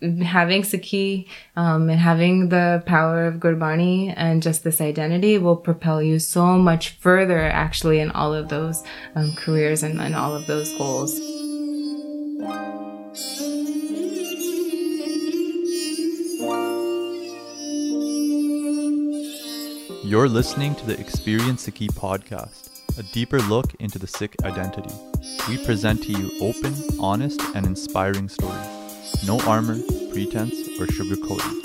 having Sikhi um, and having the power of Gurbani and just this identity will propel you so much further, actually, in all of those um, careers and, and all of those goals. You're listening to the Experience Sikhi podcast, a deeper look into the Sikh identity. We present to you open, honest, and inspiring stories. No armor, pretense, or sugarcoating.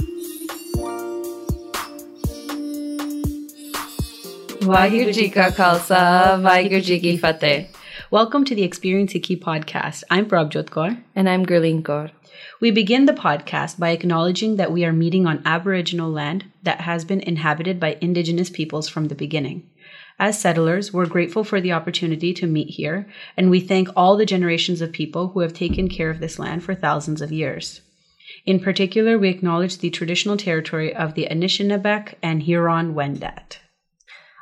Waheguru Ji Ka Khalsa, Waheguru Ji Ki Fateh. Welcome to the Experience Sikhi podcast. I'm Prabjot Kaur. And I'm Gurleen Kaur. We begin the podcast by acknowledging that we are meeting on Aboriginal land that has been inhabited by Indigenous peoples from the beginning. As settlers, we're grateful for the opportunity to meet here, and we thank all the generations of people who have taken care of this land for thousands of years. In particular, we acknowledge the traditional territory of the Anishinaabeg and Huron Wendat.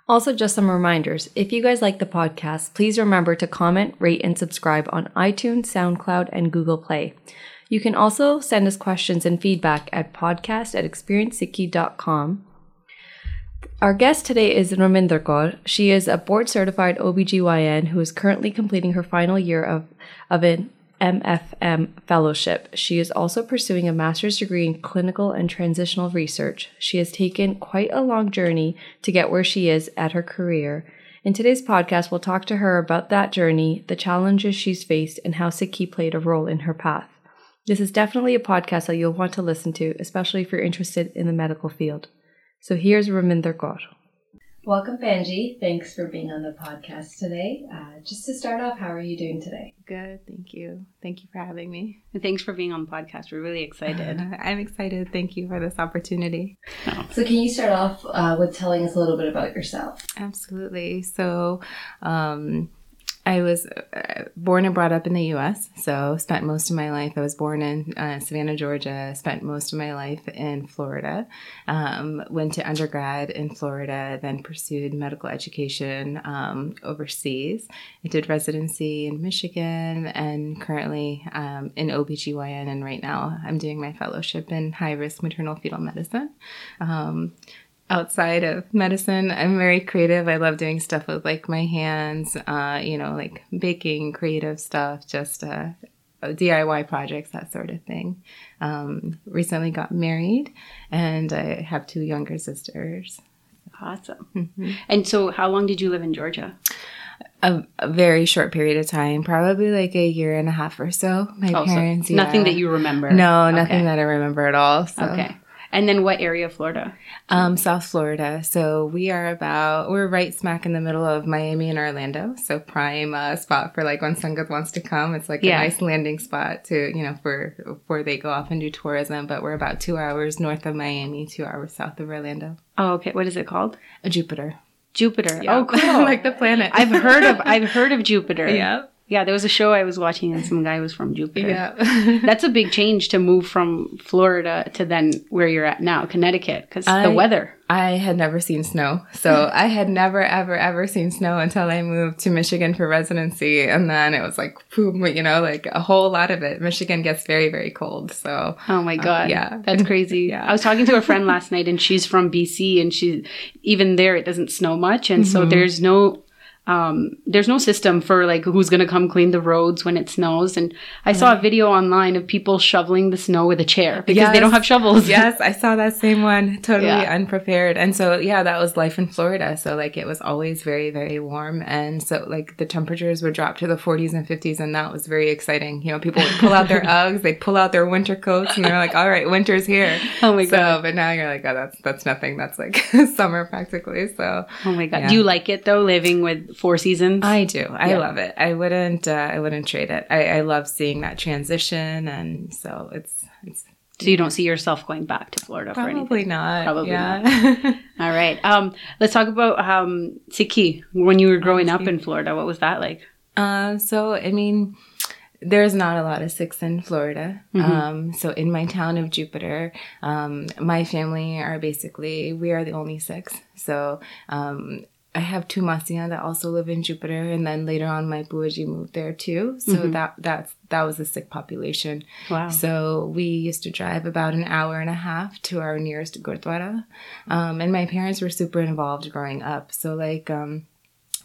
Also, just some reminders. If you guys like the podcast, please remember to comment, rate, and subscribe on iTunes, SoundCloud, and Google Play. You can also send us questions and feedback at podcast at experiencesikhi.com our guest today is Raminder Kaur. She is a board certified OBGYN who is currently completing her final year of, of an MFM fellowship. She is also pursuing a master's degree in clinical and translational research. She has taken quite a long journey to get where she is at her career. In today's podcast, we'll talk to her about that journey, the challenges she's faced, and how Sikhi played a role in her path. This is definitely a podcast that you'll want to listen to, especially if you're interested in the medical field. So here's Raminder Kaur. Welcome, Bhenji. Thanks for being on the podcast today. Uh, just to start off, how are you doing today? Good, thank you. Thank you for having me. And thanks for being on the podcast. We're really excited. Uh, I'm excited. Thank you for this opportunity. So, can you start off uh, with telling us a little bit about yourself? Absolutely. So, um, I was uh, born and brought up in the U.S., so spent most of my life. I was born in uh, Savannah, Georgia. Spent most of my life in Florida. Um, went to undergrad in Florida, then pursued medical education um, overseas. I did residency in Michigan, and currently um, in OBGYN. And right now, I'm doing my fellowship in high risk maternal fetal medicine. Outside of medicine. I'm very creative. I love doing stuff with like my hands, uh, you know, like baking, creative stuff, just uh, DIY projects, that sort of thing. Um, recently got married, and I have two younger sisters. Awesome. Mm-hmm. And so, how long did you live in Georgia? A, a, very short period of time, probably like a year and a half or so. My oh, parents, so nothing yeah. that you remember. No, nothing okay. that I remember at all. So. Okay. And then what area of Florida? Um, South Florida. So we are about we're right smack in the middle of Miami and Orlando. So prime uh, spot for like when Sangat wants to come. It's like yeah. a nice landing spot to you know for before they go off and do tourism. But we're about two hours north of Miami, two hours south of Orlando. Oh, okay. What is it called? A Jupiter. Jupiter. Oh, cool. like the planet. I've heard of I've heard of Jupiter. Yeah. Yeah, there was a show I was watching and some guy was from Jupiter. Yeah. That's a big change to move from Florida to then where you're at now, Connecticut, because the weather. I had never seen snow. So I had never, ever, ever seen snow until I moved to Michigan for residency. And then it was like, boom, you know, like a whole lot of it. Michigan gets very, very cold. So, oh my uh, God. Uh, yeah. That's crazy. yeah. I was talking to a friend last night and she's from BC and she, even there, it doesn't snow much. And mm-hmm. so there's no, um, there's no system for like who's going to come clean the roads when it snows. And I right. saw a video online of people shoveling the snow with a chair because yes. they don't have shovels. yes, I saw that same one. Totally yeah. unprepared. And so, yeah, that was life in Florida. So, like, it was always very, very warm. And so, like, the temperatures would drop to the 40s and 50s. And that was very exciting. You know, people would pull out their Uggs, they'd pull out their winter coats, and they're like, all right, winter's here. Oh my so, God. But now you're like, oh, that's, that's nothing. That's like summer practically. So, oh my God. Yeah. Do you like it though, living with four seasons? I do. I yeah. love it. I wouldn't. Uh, I wouldn't trade it. I, I love seeing that transition, and so it's it's. So you don't see yourself going back to Florida for anything? Probably not. Probably yeah. not. All right. Um, let's talk about um, Sikhi. When you were growing up in Florida, what was that like? Uh, so I mean, there's not a lot of Sikhs in Florida. Mm-hmm. Um, so in my town of Jupiter, um, my family are basically we are the only Sikhs. So um, I have two masiyan that also live in Jupiter, and then later on, my buaji moved there too. So mm-hmm. that that's that was a Sikh population. Wow! So we used to drive about an hour and a half to our nearest gurdwara, um, and my parents were super involved growing up. So like um,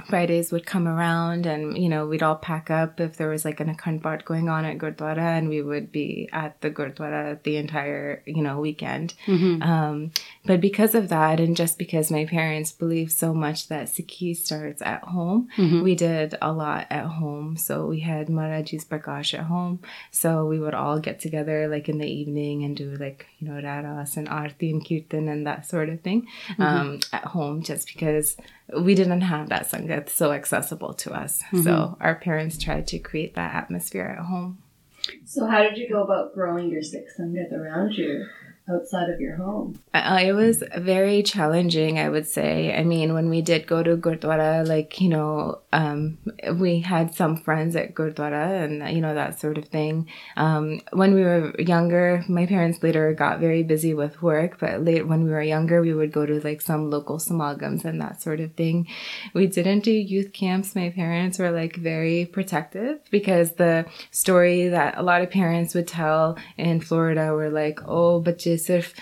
Fridays would come around and, you know, we'd all pack up if there was like an Akhand Path going on at Gurdwara and we would be at the Gurdwara the entire, you know, weekend. Mm-hmm. Um, but because of that and just because my parents believe so much that Sikhi starts at home, mm-hmm. we did a lot at home. So we had Maharaji's Prakash at home. So we would all get together like in the evening and do like, you know, Rehras and Arti and Kirtan and that sort of thing mm-hmm. um, at home just because we didn't have that sangat so accessible to us. Mm-hmm. So our parents tried to create that atmosphere at home. So how did you go about growing your Sikh sangat around you? Outside of your home? Uh, it was very challenging, I would say. I mean, when we did go to Gurdwara, like, you know, um, we had some friends at Gurdwara and, you know, that sort of thing. Um, when we were younger, my parents later got very busy with work, but late when we were younger, we would go to like some local samagams and that sort of thing. We didn't do youth camps. My parents were like very protective because the story that a lot of parents would tell in Florida were like, oh, but just ਤੇ ਸਿਰਫ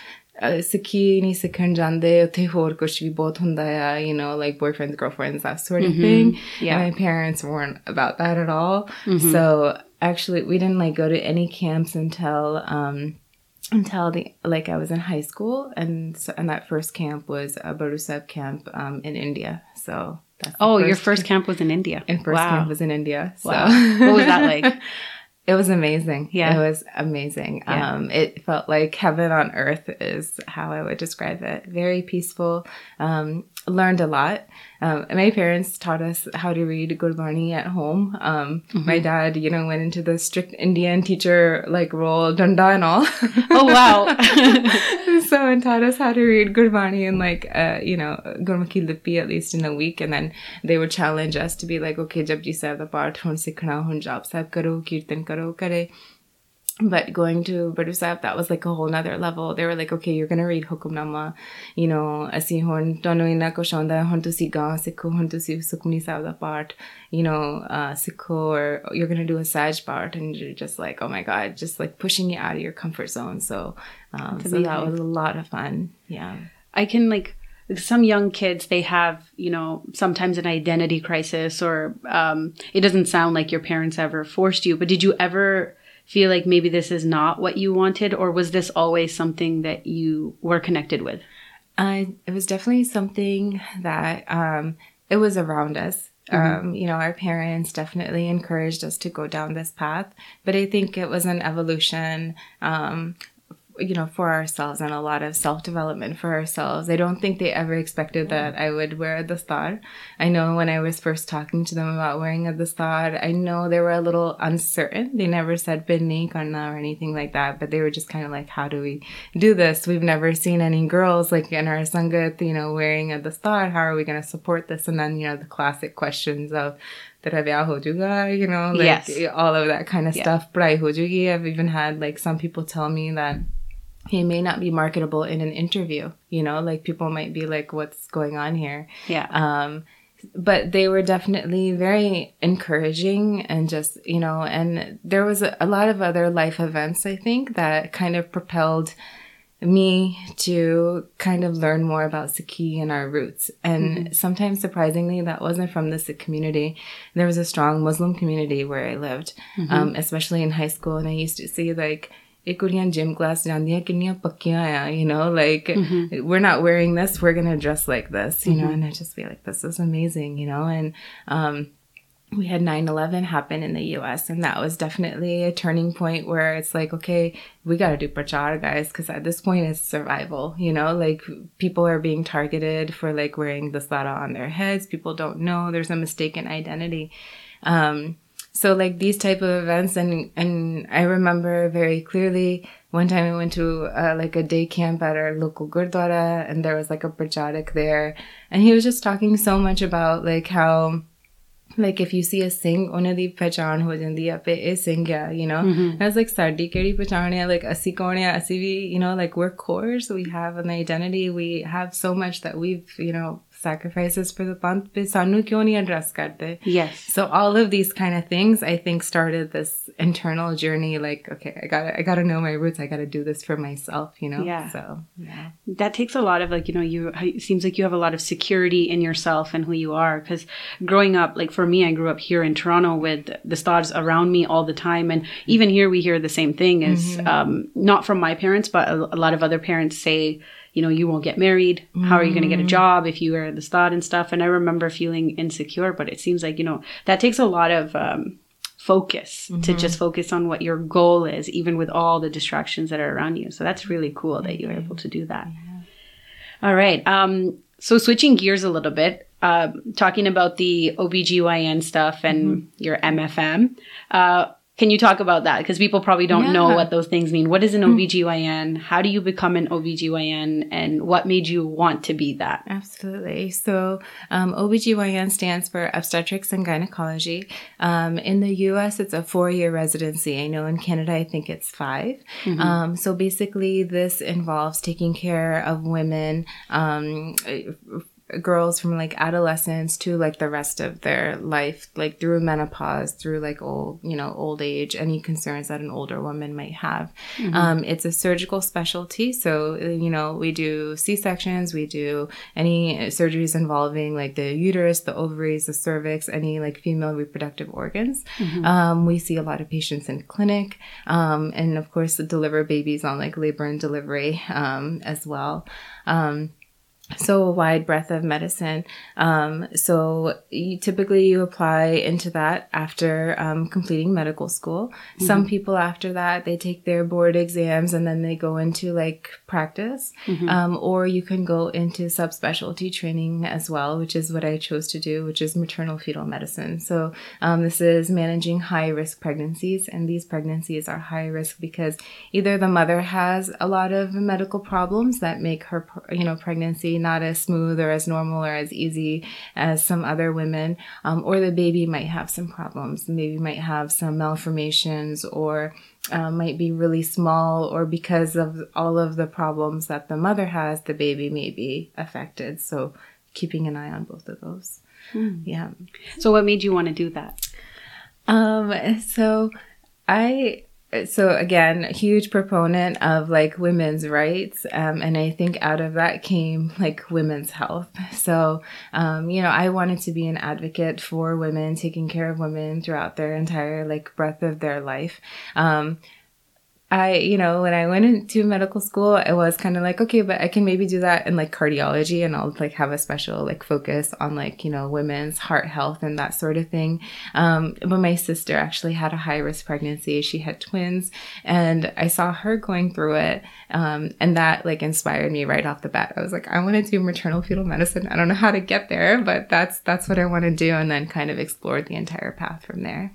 ਸਕੀ ਨਹੀਂ ਸਿੱਖਣ ਜਾਂਦੇ ਉੱਥੇ ਹੋਰ ਕੁਝ ਵੀ ਬਹੁਤ ਹੁੰਦਾ ਆ you نو like boyfriends girlfriends that sort of mm-hmm. thing. Yeah. my parents weren't about that at all. Mm-hmm. So actually we didn't like go to any camps until um until the like I was in high school. And and that first camp was a Baru Sahib camp um, in India. So oh your first camp was in India. And first camp was in India. So wow. what was that like? It was amazing. Yeah. It was amazing. Yeah. Um, it felt like heaven on earth is how I would describe it. Very peaceful. Um, learned a lot. Um, my parents taught us how to read Gurbani at home. Um, mm-hmm. My dad, you know, went into the strict Indian teacher like role, danda and all. Oh wow! so and taught us how to read Gurbani in like uh, you know Gurmukhi Lipi at least in a week, and then they would challenge us to be like, okay, Japji Sahib the part, hun sikhna, hun jap sahib karo, kirtan karo, kare but going to Baru Sahib, that was like a whole nother level. They were like, okay, you're gonna read Hukumnama, you know, asi hon tono ina ko shonda hon to si ga sikho hon to si sukmni savda part, you know, uh, sikho or you're gonna do a saj part, and you're just like, oh my god, just like pushing you out of your comfort zone. So, um, so that was a lot of fun. Yeah, I can like some young kids they have you know sometimes an identity crisis or um, it doesn't sound like your parents ever forced you but did you ever feel like maybe this is not what you wanted, or was this always something that you were connected with? Uh, it was definitely something that um, it was around us. Mm-hmm. Um, you know, our parents definitely encouraged us to go down this path, but I think it was an evolution um, you know, for ourselves and a lot of self development for ourselves. I don't think they ever expected that mm. I would wear dastar. I know when I was first talking to them about wearing a dastar, I know they were a little uncertain. They never said binni karna or anything like that, but they were just kind of like, how do we do this? We've never seen any girls like in our sangat, you know, wearing a dastar. How are we going to support this? And then, you know, the classic questions of, you know, like yes. all of that kind of yeah. stuff. I've even had like some people tell me that he may not be marketable in an interview you know like people might be like what's going on here yeah um but they were definitely very encouraging and just you know and there was a, a lot of other life events i think that kind of propelled me to kind of learn more about Sikhi and our roots. And mm-hmm. sometimes surprisingly, that wasn't from the Sikh community. There was a strong Muslim community where I lived, mm-hmm. um, especially in high school. And I used to see like ਇਹ ਕੁੜੀਆਂ gym class ਜਾਂਦੀਆਂ ਕਿੰਨੀਆਂ ਪੱਕੀਆਂ ਆ you know like mm-hmm. we're not wearing this we're going to dress like this you mm-hmm. know and I just feel like this is amazing you know and um we had 9-11 happen in the us and that was definitely a turning point where it's like okay we got to do prachar guys because at this point it's survival you know like people are being targeted for like wearing the sara on their heads people don't know there's a mistaken identity um so like these type of events and and i remember very clearly one time i went to uh, like a day camp at our local gurdwara and there was like a prajadic there and he was just talking so much about like how like if you see a singh onadi pachan ho jandi ape e singh ya you know mm-hmm. i was like sardi keri pachan like assi kon assi you know like we're Kaurs. we have an identity we have so much that we've you know sacrifices for the pe sanu kyun nahi address karte. Yes. so all of these kind of things i think started this internal journey like okay i gotta i gotta know my roots. I gotta do this for myself you know? Yeah. so yeah. That takes a lot of like you know you it seems like you have a lot of security in yourself and who you are because growing up like for me i grew up here in toronto with dastars around me all the time. And even here we hear the same thing is um, not from my parents but a, a lot of other parents say you know you won't get married. How are you going to get a job if you are this thought and stuff? And i remember feeling insecure but it seems like you know that takes a lot of um, focus to just focus on what your goal is even with all the distractions that are around you. So that's really cool that you were able to do that. All right. Um, so switching gears a little bit, uh, talking about the OBGYN stuff and your MFM. Uh, can you talk about that? Because people probably don't know what those things mean. What is an OBGYN? How do you become an OBGYN? And what made you want to be that? Absolutely. So, um, OBGYN stands for obstetrics and gynecology. Um, in the US, it's a four year residency. I know in Canada, I think it's 5 Um, so, basically, this involves taking care of women. Girls from like adolescence to like the rest of their life like through menopause through like old you know old age any concerns that an older woman might have. Um, it's a surgical specialty so you know we do c-sections we do any surgeries involving like the uterus the ovaries the cervix any like female reproductive organs. Um, we see a lot of patients in clinic um, and of course deliver babies on like labor and delivery um, as well. Um, so a wide breadth of medicine. Um, so you, typically you apply into that after um, completing medical school. Some people after that they take their board exams and then they go into like practice, um, or you can go into subspecialty training as well, which is what I chose to do, which is maternal fetal medicine. So um, this is managing high risk pregnancies, and these pregnancies are high risk because either the mother has a lot of medical problems that make her, you know, pregnancy not as smooth or as normal or as easy as some other women, um, or the baby might have some problems. The baby might have some malformations or uh, might be really small, or because of all of the problems that the mother has, the baby may be affected. So keeping an eye on both of those. Yeah. So what made you want to do that? Um, so I so again, huge proponent of like women's rights. Um, and I think out of that came like women's health. So, um, you know, I wanted to be an advocate for women, taking care of women throughout their entire like breadth of their life. Um, I, you know, when I went into medical school, I was kind of like, okay, but I can maybe do that in like cardiology and I'll like have a special like focus on like, you know, women's heart health and that sort of thing. Um, but my sister actually had a high risk pregnancy. She had twins and I saw her going through it. Um, and that like inspired me right off the bat. I was like, I want to do maternal fetal medicine. I don't know how to get there, but that's, that's what I want to do. And then kind of explored the entire path from there.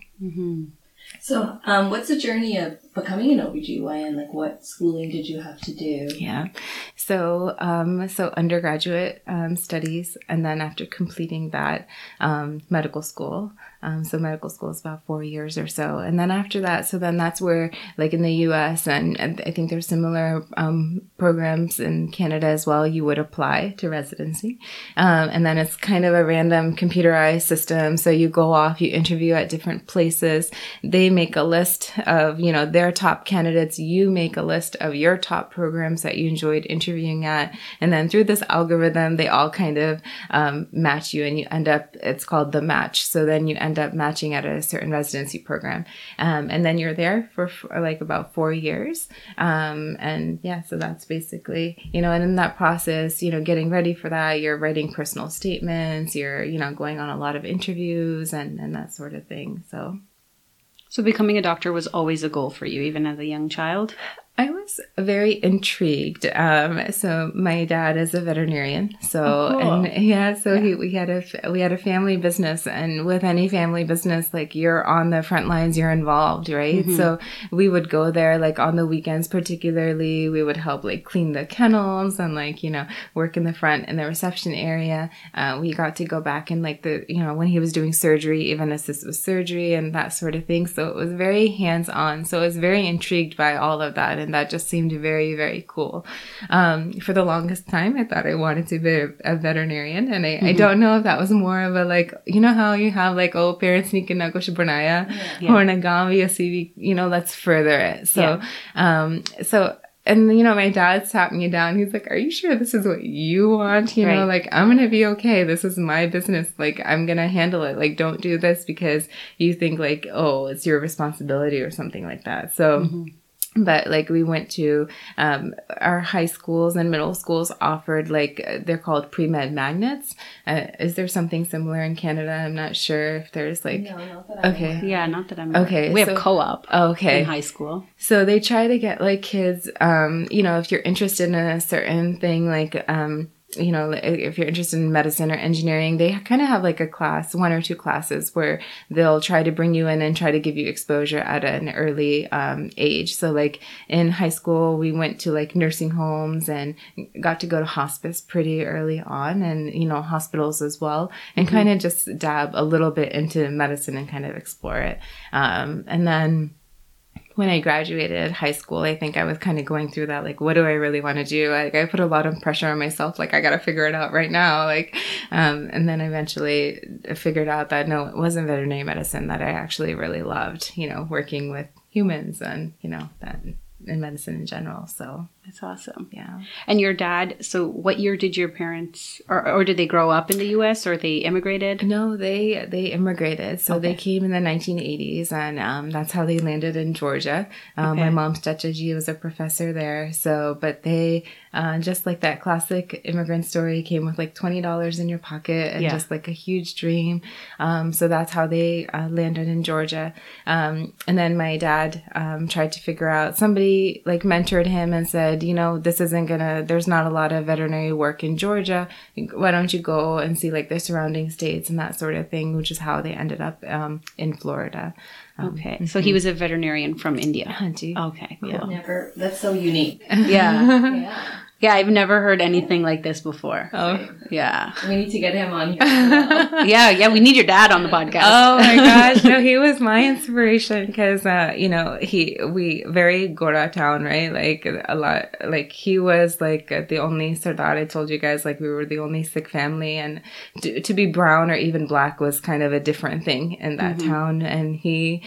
So, um, what's the journey of becoming an OBGYN? Like, what schooling did you have to do? Yeah. So, um, so undergraduate um, studies, and then after completing that, um, medical school. Um, so medical school is about four years or so, and then after that, so then that's where, like in the U.S. and, and I think there's similar um, programs in Canada as well. You would apply to residency, um, and then it's kind of a random computerized system. So you go off, you interview at different places. They make a list of you know their top candidates. You make a list of your top programs that you enjoyed interviewing at, and then through this algorithm, they all kind of um, match you, and you end up. It's called the match. So then you end up matching at a certain residency program, um, and then you're there for, for like about four years. Um, and yeah, so that's basically you know, and in that process, you know, getting ready for that, you're writing personal statements, you're you know going on a lot of interviews and and that sort of thing. So. So becoming a doctor was always a goal for you, even as a young child. I was very intrigued. Um, so my dad is a veterinarian. So Oh, cool. and yeah, so he we had a we had a family business, and with any family business, like you're on the front lines, you're involved, right? Mm-hmm. So we would go there, like on the weekends, particularly, we would help like clean the kennels and like you know work in the front in the reception area. Uh, we got to go back and like the you know when he was doing surgery, even assist with surgery and that sort of thing. So it was very hands on. So I was very intrigued by all of that and and that just seemed very, very cool. Um, for the longest time, I thought I wanted to be a, veterinarian, and I, mm-hmm. I, don't know if that was more of a like, you know how you have like, oh, parents na ko yeah. or nagami CV, you know, let's further it. So, yeah. um, so and you know, my dad sat me down. He's like, "Are you sure this is what you want? You right. know, like I'm gonna be okay. This is my business. Like I'm gonna handle it. Like don't do this because you think like, oh, it's your responsibility or something like that." So. Mm-hmm but like we went to um, our high schools and middle schools offered like they're called pre-med magnets. Uh, is there something similar in canada? I'm not sure if there's like no, okay. yeah not that i'm okay we so, have co-op okay. in high school. So they try to get like kids um, you know if you're interested in a certain thing like um, you know, if you're interested in medicine or engineering, they kind of have like a class, one or two classes where they'll try to bring you in and try to give you exposure at an early um, age. So, like in high school, we went to like nursing homes and got to go to hospice pretty early on and, you know, hospitals as well, and mm-hmm. kind of just dab a little bit into medicine and kind of explore it. Um, and then, when I graduated high school, I think I was kind of going through that, like, what do I really want to do? Like, I put a lot of pressure on myself, like, I got to figure it out right now. Like, um, and then eventually figured out that no, it wasn't veterinary medicine that I actually really loved, you know, working with humans and, you know, that in medicine in general. So that's awesome. Yeah. And your dad, so what year did your parents or, or did they grow up in the US or they immigrated? No, they they immigrated. So okay. they came in the 1980s and um, that's how they landed in Georgia. Um, okay. My mom's Chachaji was a professor there. So, but they uh, just like that classic immigrant story came with like $20 in your pocket and yeah. just like a huge dream. Um, so that's how they uh, landed in Georgia. Um, and then my dad um, tried to figure out somebody like mentored him and said, you know, this isn't gonna, there's not a lot of veterinary work in Georgia. Why don't you go and see like the surrounding states and that sort of thing, which is how they ended up um, in Florida. Um, okay. Mm-hmm. So he was a veterinarian from India. Hanji. Okay. Cool. Yeah. Never. That's so unique. yeah. yeah. Yeah, I've never heard anything like this before. Oh, yeah. We need to get him on here. yeah, yeah, we need your dad on the podcast. Oh my gosh, no, he was my inspiration because, uh, you know, he we very Gora town, right? Like a lot, like he was like the only Sardar. I told you guys, like we were the only Sikh family, and to, to be brown or even black was kind of a different thing in that mm-hmm. town, and he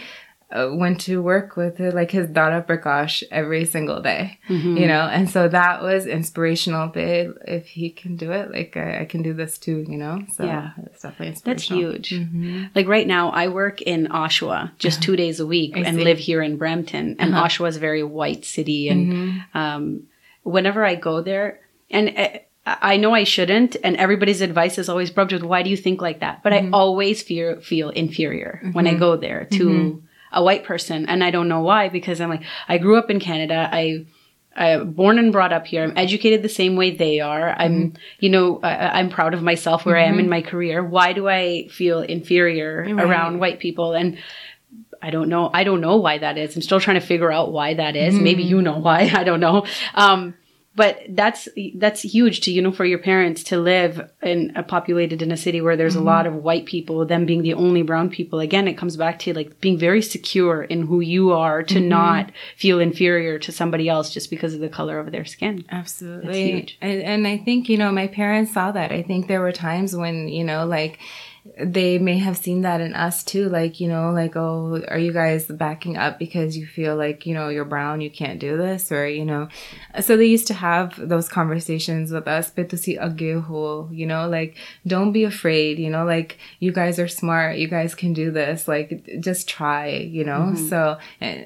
uh, went to work with uh, like his Dada Prakash every single day, mm-hmm. you know, and so that was inspirational. Babe, if he can do it, like I, I can do this too, you know. So yeah, it's definitely inspirational. That's huge. Mm-hmm. Like right now, I work in Oshawa just two days a week and live here in Brampton, and uh-huh. Oshawa is a very white city, and mm-hmm. um, whenever I go there, and. Uh, I know I shouldn't, and everybody's advice is always brushed with "Why do you think like that?" But I mm-hmm. always fear feel inferior when I mm-hmm. go there to mm-hmm a white person. And I don't know why, because I'm like, I grew up in Canada. I, I'm born and brought up here. I'm educated the same way they are. I'm, mm-hmm. you know, I, am proud of myself where mm-hmm. I am in mm-hmm. my career. Why do I feel inferior right. around white people? And I don't know. I don't know why that is. I'm still trying to figure out why that is. Mm-hmm. Maybe you know why. I don't know. Um, but that's that's huge to you know for your parents to live in a populated in a city where there's mm-hmm. a lot of white people them being the only brown people. Again it comes back to like being very secure in who you are to mm-hmm. not feel inferior to somebody else just because of the color of their skin. Absolutely. And, and i think you know my parents saw that. I think there were times when you know like they may have seen that in us too like you know like oh are you guys backing up because you feel like you know you're brown you can't do this or you know so they used to have those conversations with us but to see you know like don't be afraid you know like you guys are smart you guys can do this like just try you know mm-hmm. so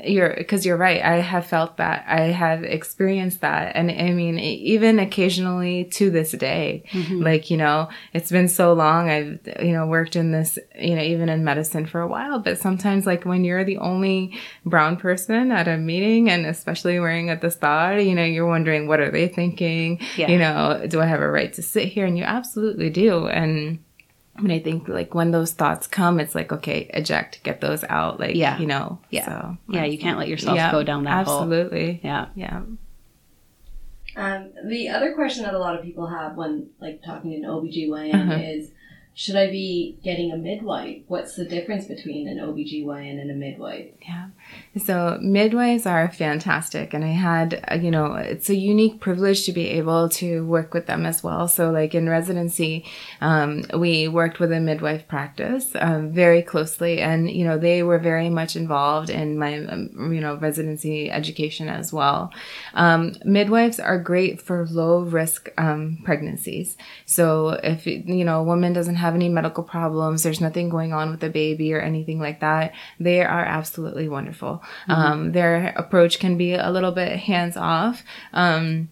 you're because you're right i have felt that i have experienced that and i mean even occasionally to this day mm-hmm. like you know it's been so long i've you know worked in this, you know, even in medicine for a while, but sometimes like when you're the only brown person at a meeting and especially wearing a dastar, you know, you're wondering what are they thinking? Yeah. You know, do I have a right to sit here? And you absolutely do. And I mean, I think like when those thoughts come, it's like, okay, eject, get those out. Like, yeah. you know, yeah. So, yeah, you can't let yourself yeah, go down that absolutely. Hole. Yeah. Yeah. Um, the other question that a lot of people have when like talking to an OBGYN uh-huh. is should I be getting a midwife? What's the difference between an OBGYN and a midwife? Yeah. So midwives are fantastic. And I had, uh, you know, it's a unique privilege to be able to work with them as well. So like in residency, um, we worked with a midwife practice um, very closely and, you know, they were very much involved in my, um, you know, residency education as well. Um, midwives are great for low risk um, pregnancies. So if, you know, a woman doesn't have any medical problems, there's nothing going on with the baby or anything like that, they are absolutely wonderful. Mm-hmm. Um, their approach can be a little bit hands off. Um,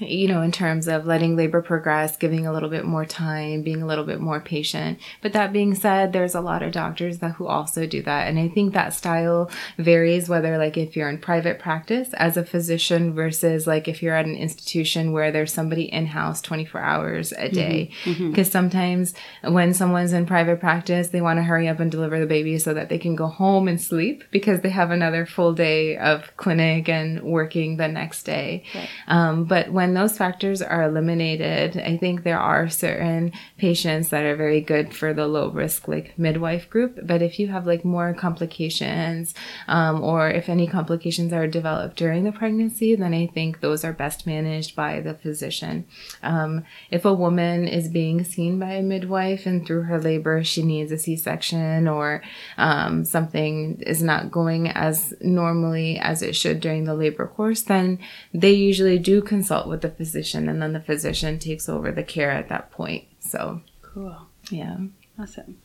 you know, in terms of letting labor progress, giving a little bit more time, being a little bit more patient. But that being said, there's a lot of doctors that who also do that. And I think that style varies whether like if you're in private practice as a physician versus like if you're at an institution where there's somebody in-house 24 hours a mm-hmm. day. Because mm-hmm. mm-hmm. sometimes when someone's in private practice, they want to hurry up and deliver the baby so that they can go home and sleep because they have another full day of clinic and working the next day. Right. Um, but when when those factors are eliminated, I think there are certain patients that are very good for the low risk, like midwife group. But if you have like more complications, um, or if any complications are developed during the pregnancy, then I think those are best managed by the physician. Um, if a woman is being seen by a midwife and through her labor she needs a C section or um, something is not going as normally as it should during the labor course, then they usually do consult with with the physician and then the physician takes over the care at that point. So cool. Yeah. Awesome.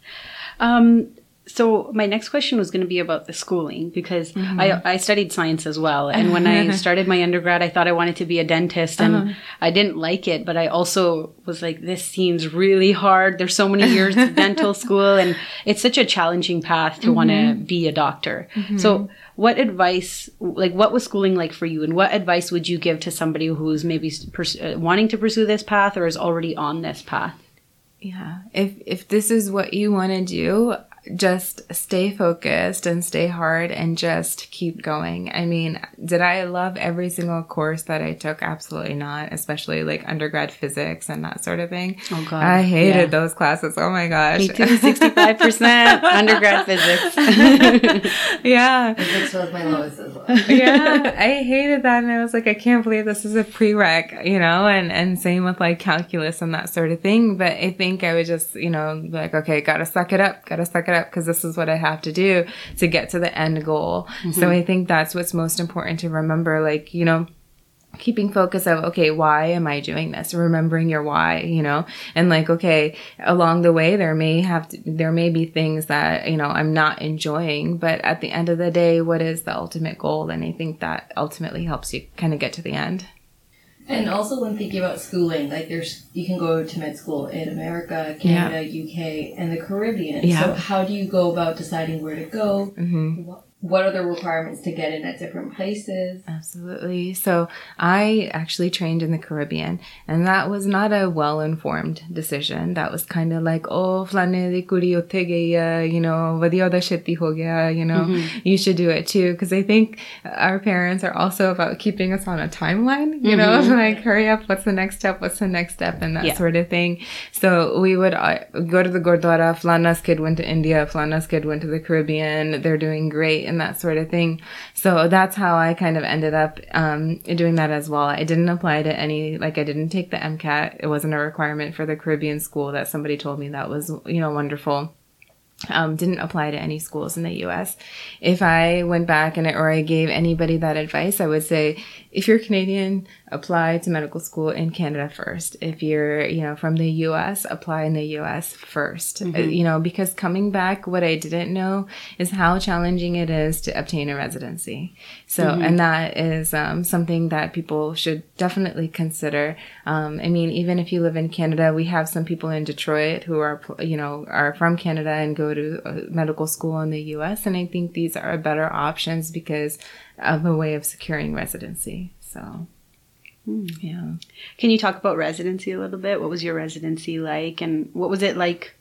Um, so my next question was going to be about the schooling because mm-hmm. I, I studied science as well and when i started my undergrad i thought i wanted to be a dentist and uh-huh. i didn't like it but i also was like this seems really hard there's so many years of dental school and it's such a challenging path to mm-hmm. want to be a doctor mm-hmm. so what advice like what was schooling like for you and what advice would you give to somebody who's maybe pers- uh, wanting to pursue this path or is already on this path yeah if if this is what you want to do just stay focused and stay hard and just keep going. I mean, did I love every single course that I took? Absolutely not, especially like undergrad physics and that sort of thing. Oh god. I hated yeah. those classes. Oh my gosh. Me too, 65% undergrad physics. yeah. Physics was my lowest as well. yeah. I hated that and I was like, I can't believe this is a prereq, you know, and, and same with like calculus and that sort of thing. But I think I would just, you know, like, okay, gotta suck it up, gotta suck it up because this is what I have to do to get to the end goal. Mm-hmm. So I think that's what's most important to remember. Like, you know, keeping focus of okay why am i doing this remembering your why you know and like okay along the way there may have to, there may be things that you know i'm not enjoying but at the end of the day what is the ultimate goal and i think that ultimately helps you kind of get to the end and also when thinking about schooling, like there's you can go to med school in America, Canada, yeah. UK, and the Caribbean. Yeah. So how do you go about deciding where to go? Mm-hmm. What, what are the requirements to get in at different places? Absolutely. So I actually trained in the Caribbean, and that was not a well informed decision. That was kind of like, oh, flane de curiotegeya, you know, vadioda sheti ho gaya, you know, mm-hmm. you should do it too. Because I think our parents are also about keeping us on a timeline, you mm-hmm. know, like hurry up, what's the next step, what's the next step, and that yeah. sort of thing. So we would uh, go to the Gurdwara, Flana's kid went to India, Flana's kid went to the Caribbean, they're doing great and that sort of thing. So that's how I kind of ended up um, doing that as well. I didn't apply to any, like I didn't take the MCAT. It wasn't a requirement for the Caribbean school that somebody told me that was, you know, wonderful um, didn't apply to any schools in the US. If I went back and or I gave anybody that advice, I would say if you're Canadian, apply to medical school in Canada first. If you're, you know, from the US, apply in the US 1st mm-hmm. uh, you know, because coming back, what I didn't know is how challenging it is to obtain a residency. So, mm-hmm. and that is um, something that people should definitely consider. Um, I mean, even if you live in Canada, we have some people in Detroit who are, you know, are from Canada and go to uh, medical school in the US. And I think these are better options because of a way of securing residency. So, hmm. yeah. Can you talk about residency a little bit? What was your residency like, and what was it like?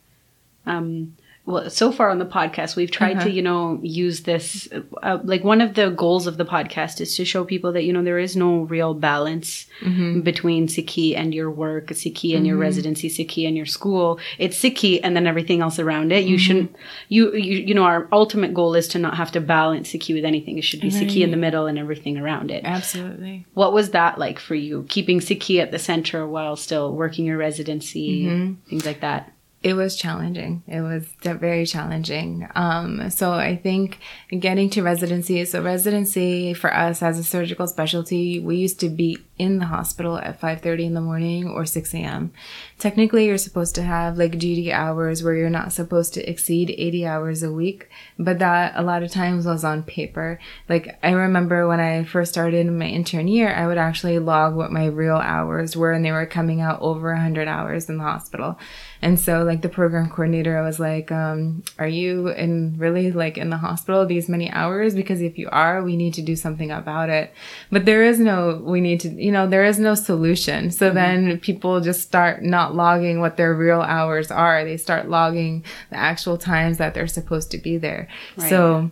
Um, well, so far on the podcast, we've tried uh-huh. to, you know, use this. Uh, like one of the goals of the podcast is to show people that, you know, there is no real balance mm-hmm. between Sikhi and your work, Sikhi and mm-hmm. your residency, Sikhi and your school. It's Sikhi and then everything else around it. You mm-hmm. shouldn't, you, you, you know, our ultimate goal is to not have to balance Sikhi with anything. It should be right. Sikhi in the middle and everything around it. Absolutely. What was that like for you? Keeping Sikhi at the center while still working your residency, mm-hmm. things like that? It was challenging. It was very challenging. Um, so I think getting to residency, so residency for us as a surgical specialty, we used to be in the hospital at 5.30 in the morning or 6 a.m. Technically, you're supposed to have like duty hours where you're not supposed to exceed 80 hours a week, but that a lot of times was on paper. Like I remember when I first started my intern year, I would actually log what my real hours were and they were coming out over 100 hours in the hospital. And so like the program coordinator I was like, um, are you in really like in the hospital these many hours? Because if you are, we need to do something about it. But there is no, we need to, you know, there is no solution. So mm-hmm. then people just start not logging what their real hours are. They start logging the actual times that they're supposed to be there. Right. So,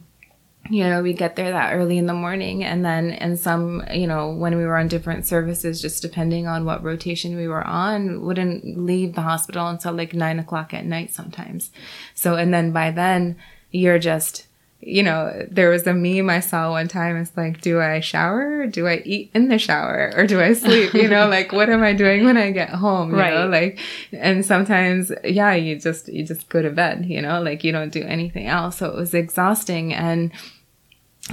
you know, we get there that early in the morning and then and some, you know, when we were on different services, just depending on what rotation we were on, wouldn't leave the hospital until like nine o'clock at night sometimes. So, and then by then you're just, you know, there was a meme I saw one time. It's like, do I shower? Do I eat in the shower or do I sleep? You know, like what am I doing when I get home? You right. know, like, and sometimes, yeah, you just, you just go to bed, you know, like you don't do anything else. So it was exhausting. And,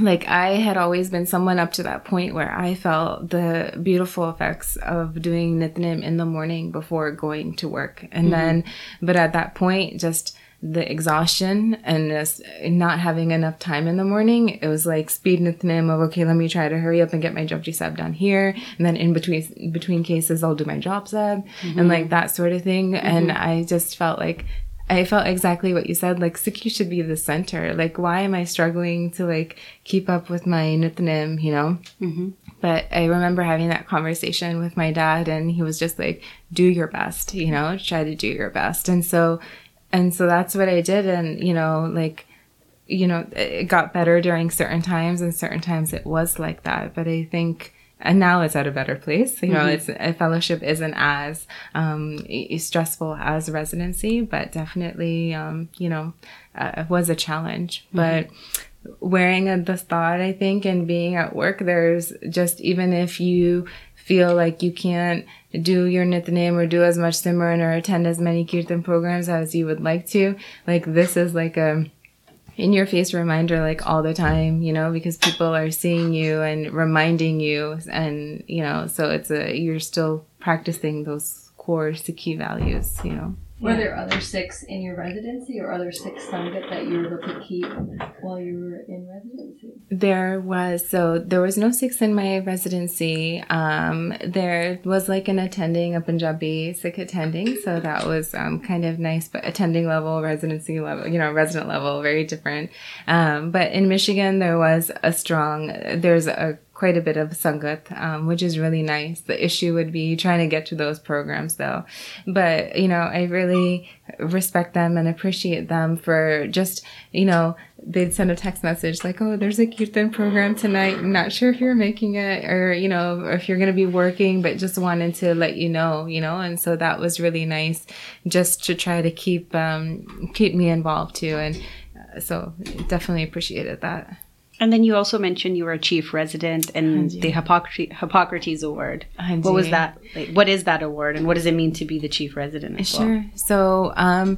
like I had always been someone up to that point where I felt the beautiful effects of doing Nitnem in the morning before going to work. And mm-hmm. then, but at that point, just the exhaustion and just not having enough time in the morning, it was like speed Nitnem of, okay, let me try to hurry up and get my Jaap Sahib done here. And then in between, between cases, I'll do my Jaap Sahib mm-hmm. and like that sort of thing. Mm-hmm. And I just felt like I felt exactly what you said. Like Sikhi should be the center. Like, why am I struggling to like keep up with my nitnem, you know? Mm-hmm. But I remember having that conversation with my dad, and he was just like, "Do your best, you know, try to do your best." And so, and so that's what I did. And you know, like, you know, it got better during certain times, and certain times it was like that. But I think and now it's at a better place. You know, mm-hmm. it's a fellowship isn't as um, stressful as residency, but definitely, um, you know, uh, was a challenge. Mm-hmm. But wearing a, the thought, I think, and being at work, there's just even if you feel like you can't do your nitnem or do as much simran or attend as many kirtan programs as you would like to, like this is like a in your face reminder like all the time, you know, because people are seeing you and reminding you and, you know, so it's a, you're still practicing those core Sikhi values, you know. Were there other Sikhs in your residency or other six Sangat that you were able to keep while you were in residency? There was. So there was no Sikhs in my residency. Um, there was like an attending, a Punjabi Sikh attending. So that was um, kind of nice, but attending level, residency level, you know, resident level, very different. Um, but in Michigan, there was a strong, there's a quite a bit of sangat, um, which is really nice. The issue would be trying to get to those programs though. But, you know, I really respect them and appreciate them for just, you know, they'd send a text message like, oh, there's a Kirtan program tonight. I'm not sure if you're making it or, you know, if you're going to be working, but just wanted to let you know, you know, and so that was really nice just to try to keep, um, keep me involved too. And uh, so definitely appreciated that. And then you also mentioned you were a chief resident and the Hippocrates, Hippocrates Award. What was that? Like, what is that award and what does it mean to be the chief resident? sure. Well? So, um,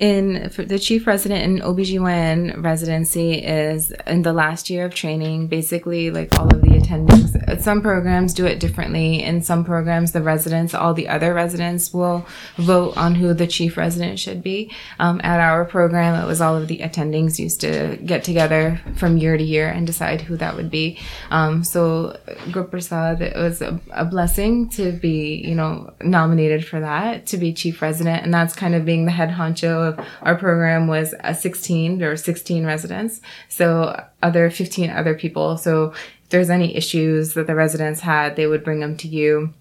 in the chief resident in OBGYN residency is in the last year of training, basically like all of the attendings. Some programs do it differently. In some programs, the residents, all the other residents will vote on who the chief resident should be. Um, at our program, it was all of the attendings used to get together from year to year and decide who that would be. Um, so Gurprasad, it was a, a blessing to be, you know, nominated for that, to be chief resident. And that's kind of being the head honcho our program was a 16, there were 16 residents. So other 15 other people. So if there's any issues that the residents had, they would bring them to you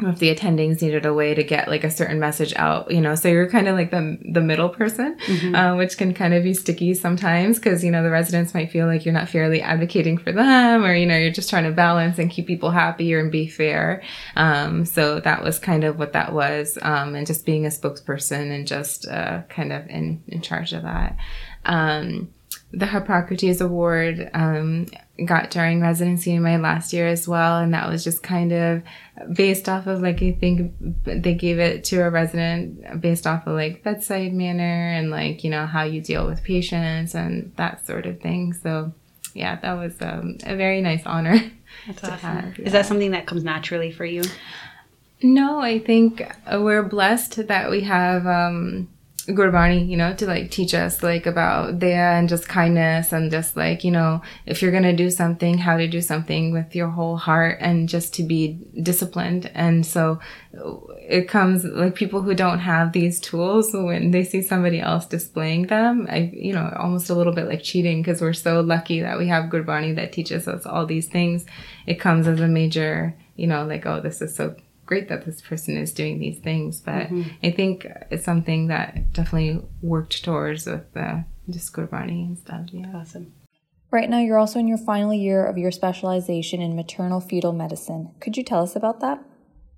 if the attendings needed a way to get like a certain message out, you know, so you're kind of like the the middle person, mm-hmm. uh, which can kind of be sticky sometimes because you know the residents might feel like you're not fairly advocating for them, or you know you're just trying to balance and keep people happy and be fair. Um, so that was kind of what that was, um, and just being a spokesperson and just uh, kind of in in charge of that. Um, the Hippocrates Award um, got during residency in my last year as well, and that was just kind of based off of like I think they gave it to a resident based off of like bedside manner and like you know how you deal with patients and that sort of thing. So yeah, that was um, a very nice honor. That's awesome. Have, yeah. Is that something that comes naturally for you? No, I think we're blessed that we have. Um, Gurbani, you know, to like teach us like about Daya and just kindness and just like, you know, if you're going to do something, how to do something with your whole heart and just to be disciplined. And so it comes like people who don't have these tools when they see somebody else displaying them, I, you know, almost a little bit like cheating because we're so lucky that we have Gurbani that teaches us all these things. It comes as a major, you know, like, oh, this is so great that this person is doing these things, but mm-hmm. I think it's something that definitely worked towards with the just Gurbani and stuff. Yeah. Awesome. Right now, you're also in your final year of your specialization in maternal fetal medicine. Could you tell us about that?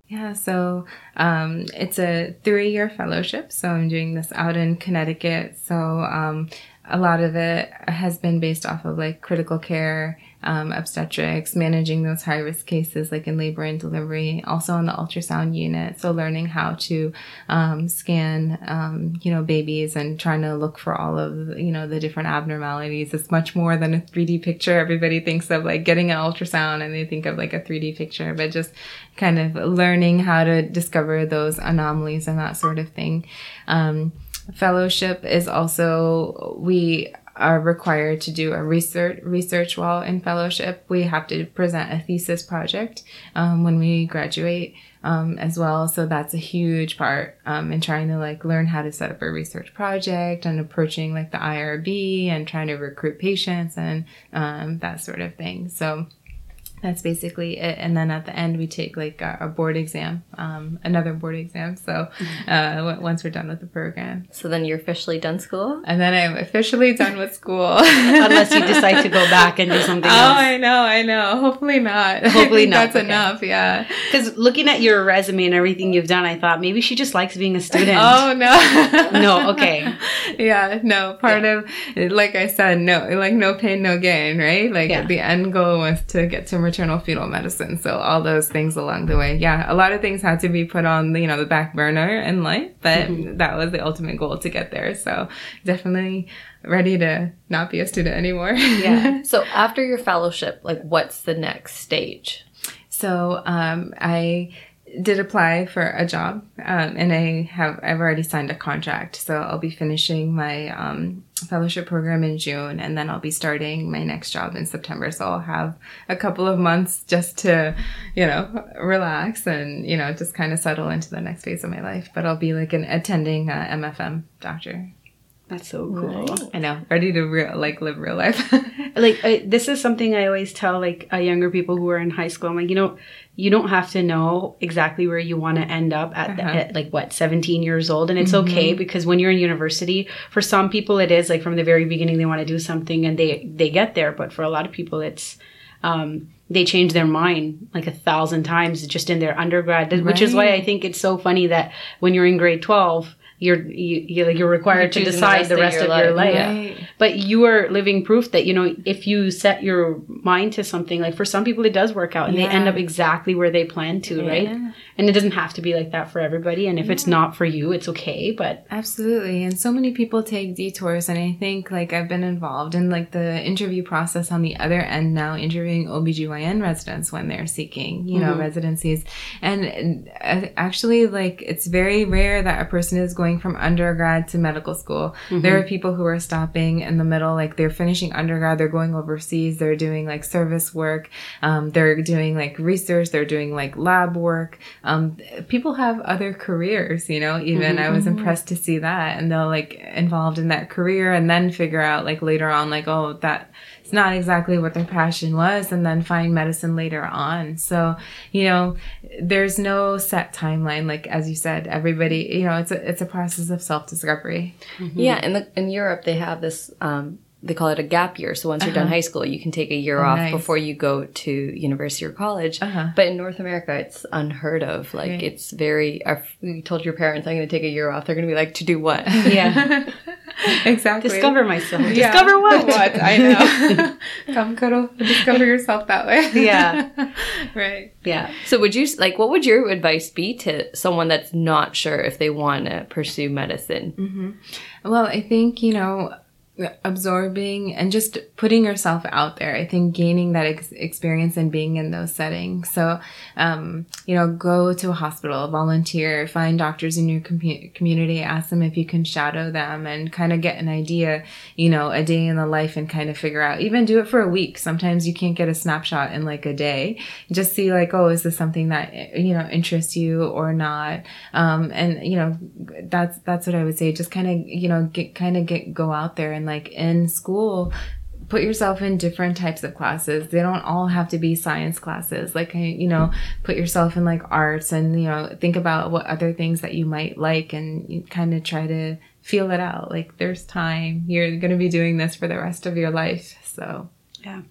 Yeah, so um, it's a three year fellowship. So I'm doing this out in Connecticut. So um, a lot of it has been based off of like critical care um, obstetrics, managing those high risk cases like in labor and delivery, also on the ultrasound unit. So learning how to um, scan, um, you know, babies and trying to look for all of, you know, the different abnormalities. It's much more than a 3D picture. Everybody thinks of like getting an ultrasound and they think of like a 3D picture, but just kind of learning how to discover those anomalies and that sort of thing. Um, fellowship is also we are required to do a research research while in fellowship. We have to present a thesis project um, when we graduate um, as well. So that's a huge part um, in trying to like learn how to set up a research project and approaching like the IRB and trying to recruit patients and um, that sort of thing. So that's basically it. And then at the end, we take like a, board exam, um, another board exam. So uh, once we're done with the program. So then you're officially done school? And then I'm officially done with school. Unless you decide to go back and do something oh, else. I know, I know. Hopefully not. Hopefully not. That's okay. enough, yeah. Because looking at your resume and everything you've done, I thought maybe she just likes being a student. oh, no. no, okay. Yeah, no. Part yeah. of, like I said, no, like no pain, no gain, right? Like yeah. the end goal was to get to maternal fetal medicine. So all those things along the way. Yeah, a lot of things had to be put on the, you know, the back burner in life, but mm-hmm. that was the ultimate goal to get there. So definitely ready to not be a student anymore. yeah. So after your fellowship, like what's the next stage? So um, I did apply for a job um, and I have I've already signed a contract. So I'll be finishing my um, fellowship program in June and then I'll be starting my next job in September. So I'll have a couple of months just to, you know, relax and, you know, just kind of settle into the next phase of my life. But I'll be like an attending uh, MFM doctor. That's so cool. Right. I know, ready to real like live real life. like I, this is something I always tell like uh, younger people who are in high school. I'm like, you know, you don't have to know exactly where you want to end up at, uh-huh. the, at, like what 17 years old, and it's mm-hmm. okay because when you're in university, for some people it is like from the very beginning they want to do something and they they get there, but for a lot of people it's um, they change their mind like a thousand times just in their undergrad, right. which is why I think it's so funny that when you're in grade 12 you're you, you're required you're to decide the rest, of, your, of life. your life. Right. But you are living proof that you know if you set your mind to something, like for some people it does work out and yeah. they end up exactly where they plan to, yeah. right? And it doesn't have to be like that for everybody. And if yeah. it's not for you, it's okay. But absolutely. And so many people take detours, and I think like I've been involved in like the interview process on the other end now, interviewing OBGYN residents when they're seeking you know mm-hmm. residencies, and uh, actually like it's very rare that a person is going going from undergrad to medical school. Mm-hmm. There are people who are stopping in the middle, like they're finishing undergrad, they're going overseas, they're doing like service work, um, they're doing like research, they're doing like lab work. Um, people have other careers, you know, even mm-hmm. I was mm-hmm. impressed to see that and they'll like involved in that career and then figure out like later on, like, oh, that it's not exactly what their passion was and then find medicine later on. So, you know, there's no set timeline. Like, as you said, everybody, you know, it's a, it's a process of self-discovery. Mm-hmm. Yeah. In the, in Europe, they have this, um, they call it a gap year. So once you're uh-huh. done high school, you can take a year oh, off nice. before you go to university or college. Uh-huh. But in North America, it's unheard of. Like right. it's very. You told your parents I'm going to take a year off, they're going to be like, to do what? Yeah, exactly. Discover myself. Yeah. Discover what? what? I know. Come cuddle. Discover yourself that way. yeah. right. Yeah. So would you like? What would your advice be to someone that's not sure if they want to pursue medicine? Mm-hmm. Well, I think you know absorbing and just putting yourself out there. I think gaining that ex- experience and being in those settings. So, um, you know, go to a hospital, volunteer, find doctors in your com- community, ask them if you can shadow them and kind of get an idea, you know, a day in the life and kind of figure out, even do it for a week. Sometimes you can't get a snapshot in like a day. Just see like, oh, is this something that, you know, interests you or not? Um, and, you know, that's, that's what I would say. Just kind of, you know, get, kind of get, go out there and like in school put yourself in different types of classes. They don't all have to be science classes. Like, you know, put yourself in like arts and, you know, think about what other things that you might like and kind of try to feel it out. Like, there's time. You're going to be doing this for the rest of your life. So, yeah.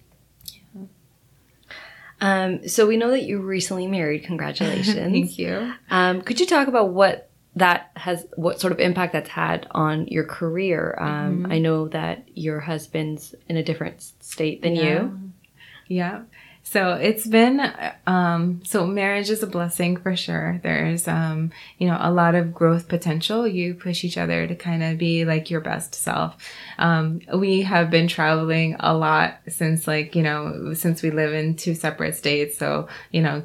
Um, so we know that you recently married. Congratulations. Thank you. Um, could you talk about what that has what sort of impact that's had on your career. Um, mm-hmm. I know that your husband's in a different state than yeah. you. Yeah. So it's been, um, so marriage is a blessing for sure. There's, um, you know, a lot of growth potential. You push each other to kind of be like your best self. Um, we have been traveling a lot since like, you know, since we live in two separate states. So, you know,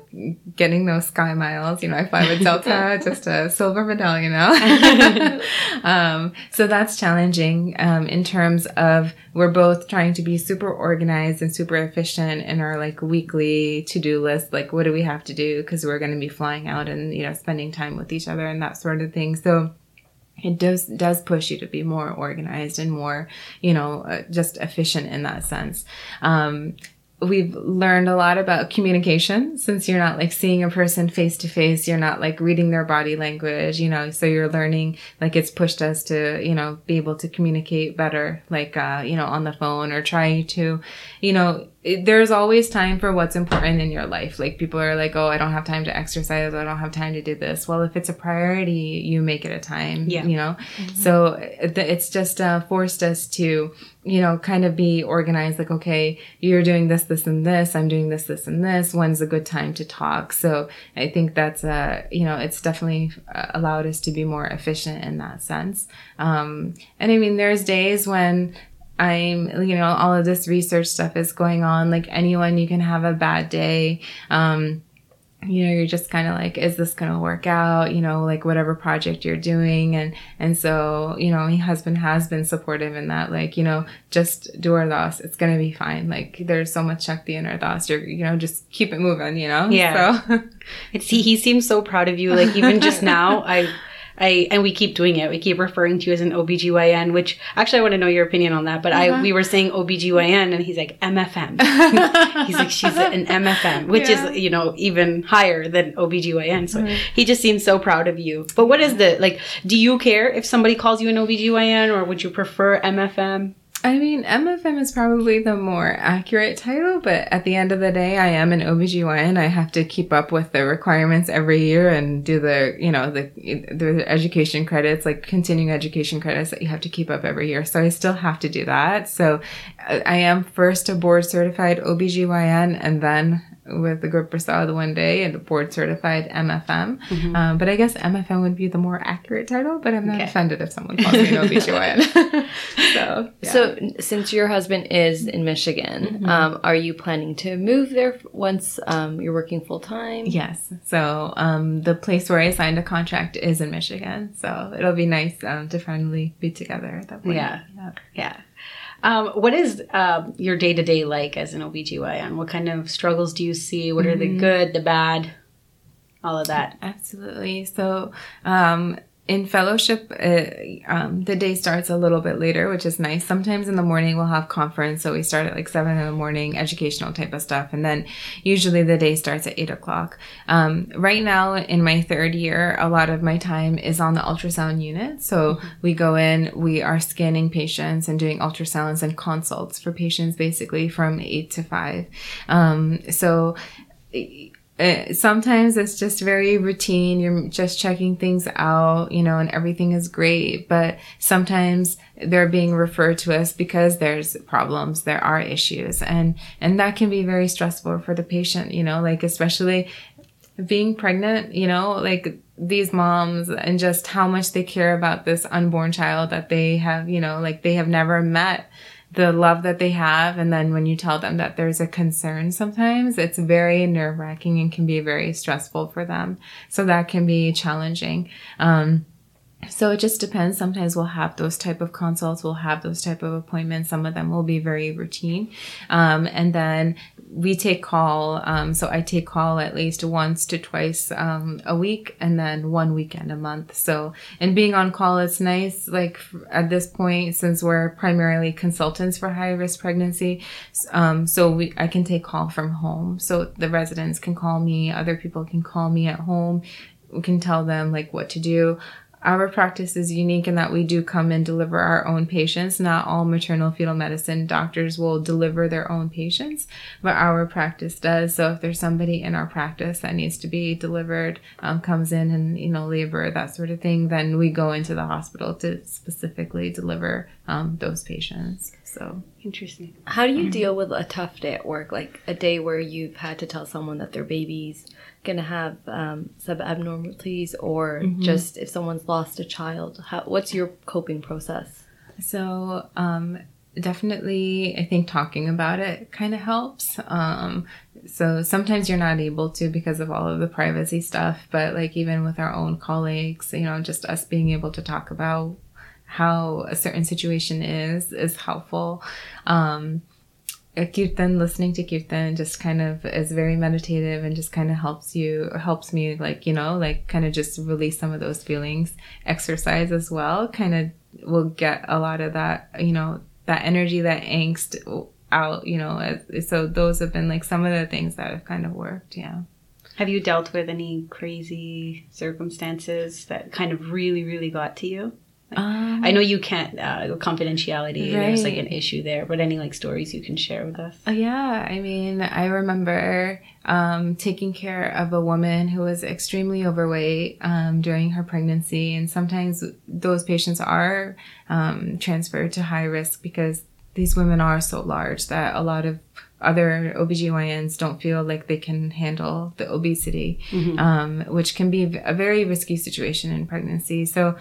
getting those sky miles, you know, I fly with Delta, just a silver medallion now. um, so that's challenging, um, in terms of we're both trying to be super organized and super efficient in our like weekly to-do list like what do we have to do? Because we're going to be flying out and you know spending time with each other and that sort of thing. So it does does push you to be more organized and more you know uh, just efficient in that sense. Um, we've learned a lot about communication. Since you're not like seeing a person face to face you're not like reading their body language you know so you're learning like it's pushed us to you know be able to communicate better like uh you know on the phone or try to you know it, there's always time for what's important in your life. Like people are like, oh, I don't have time to exercise. I don't have time to do this. Well, if it's a priority, you make it a time, yeah. you know? Mm-hmm. So it's just uh, forced us to, you know, kind of be organized. Like, okay, you're doing this, this, and this. I'm doing this, this, and this. When's a good time to talk? So I think that's, uh, you know, it's definitely uh, allowed us to be more efficient in that sense. Um, and I mean, there's days when, I'm, you know, all of this research stuff is going on. Like anyone, you can have a bad day. Um, you know, you're just kind of like, is this going to work out? You know, like whatever project you're doing. And, and so, you know, my husband has been supportive in that, like, you know, just do ardas. It's going to be fine. Like there's so much Shakti in our thoughts. You're, you know, just keep it moving, you know? Yeah. So it's, he, he seems so proud of you. Like even just now, I, I and we keep doing it. We keep referring to you as an OBGYN, which actually I want to know your opinion on that. But uh-huh. I we were saying OBGYN and he's like MFM. he's like she's an MFM, which yeah. is, you know, even higher than OBGYN. So mm-hmm. he just seems so proud of you. But what is the like do you care if somebody calls you an OBGYN or would you prefer MFM? I mean, MFM is probably the more accurate title, but at the end of the day, I am an OBGYN. I have to keep up with the requirements every year and do the, you know, the, the education credits, like continuing education credits that you have to keep up every year. So I still have to do that. So uh, I am first a board certified OBGYN and then with the Guru Prasad one day and board certified MFM. Mm-hmm. Um, but I guess MFM would be the more accurate title, but I'm not okay. offended if someone calls me an OBGYN. so, yeah. so since your husband is in Michigan, mm-hmm. um, are you planning to move there once um, you're working full time? Yes. So um, the place where I signed a contract is in Michigan. So it'll be nice um, to finally be together at that point. Yeah. Yeah. yeah. Um, what is um, your day to day like as an OBGYN? What kind of struggles do you see? What are mm-hmm. the good, the bad, all of that? Absolutely. So, um, in fellowship, uh, um, the day starts a little bit later, which is nice. Sometimes in the morning we'll have conference, so we start at like seven in the morning, educational type of stuff, and then usually the day starts at eight o'clock. Um, right now, in my third year, a lot of my time is on the ultrasound unit. So mm-hmm. we go in, we are scanning patients and doing ultrasounds and consults for patients, basically from eight to five. Um, so uh, sometimes it's just very routine. You're just checking things out, you know, and everything is great. But sometimes they're being referred to us because there's problems, there are issues, and and that can be very stressful for the patient. You know, like especially being pregnant. You know, like these moms and just how much they care about this unborn child that they have. You know, like they have never met the love that they have and then when you tell them that there's a concern sometimes it's very nerve-wracking and can be very stressful for them. So that can be challenging. Um, so it just depends. Sometimes we'll have those type of consults we'll have those type of appointments. Some of them will be very routine. Um, and then we take call um, so i take call at least once to twice um, a week and then one weekend a month. So and being on call it's nice like at this point since we're primarily consultants for high risk pregnancy um, so we i can take call from home. So the residents can call me other people can call me at home. We can tell them like what to do our practice is unique in that we do come and deliver our own patients. Not all maternal fetal medicine doctors will deliver their own patients, but our practice does. So if there's somebody in our practice that needs to be delivered, um, comes in and, you know, labor, that sort of thing, then we go into the hospital to specifically deliver um, those patients. So interesting. How do you deal with a tough day at work, like a day where you've had to tell someone that their baby's going to have um, abnormalities or mm-hmm. just if someone's lost a child? How, what's your coping process? So, um, definitely, I think talking about it kind of helps. Um, so sometimes you're not able to because of all of the privacy stuff, but like even with our own colleagues, you know, just us being able to talk about how a certain situation is is helpful. Um, kirtan listening to kirtan just kind of is very meditative and just kind of helps you or helps me like you know like kind of just release some of those feelings. Exercise as well kind of will get a lot of that you know that energy that angst out you know so those have been like some of the things that have kind of worked yeah. Have you dealt with any crazy circumstances that kind of really really got to you um, I know you can't uh, confidentiality. Right. There's like an issue there, but any like stories you can share with us? Uh, yeah, I mean, I remember um, taking care of a woman who was extremely overweight um, during her pregnancy, and sometimes those patients are um, transferred to high risk because these women are so large that a lot of other OBGYNs don't feel like they can handle the obesity, mm-hmm. um, which can be a very risky situation in pregnancy. So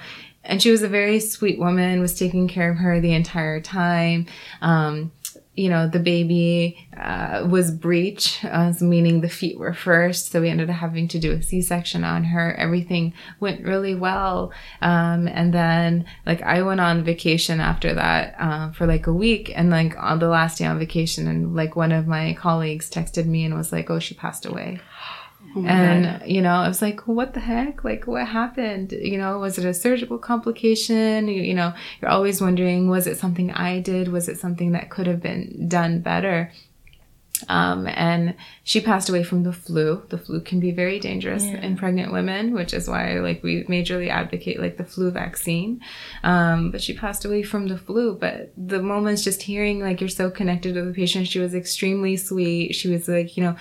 and she was a very sweet woman was taking care of her the entire time. Um, you know the baby uh, was breech uh, meaning the feet were first so we ended up having to do a c-section on her. Everything went really well. Um, and then like i went on vacation after that uh, for like a week. And like on the last day on vacation and like one of my colleagues texted me and was like oh she passed away Oh and God. you know, I was like, what the heck? Like, what happened? You know, was it a surgical complication? You, you know, you're always wondering, was it something I did? Was it something that could have been done better? Um, and she passed away from the flu. The flu can be very dangerous yeah. in pregnant women, which is why like we majorly advocate like the flu vaccine. Um, but she passed away from the flu. But the moments just hearing like you're so connected to the patient, she was extremely sweet. She was like, you know,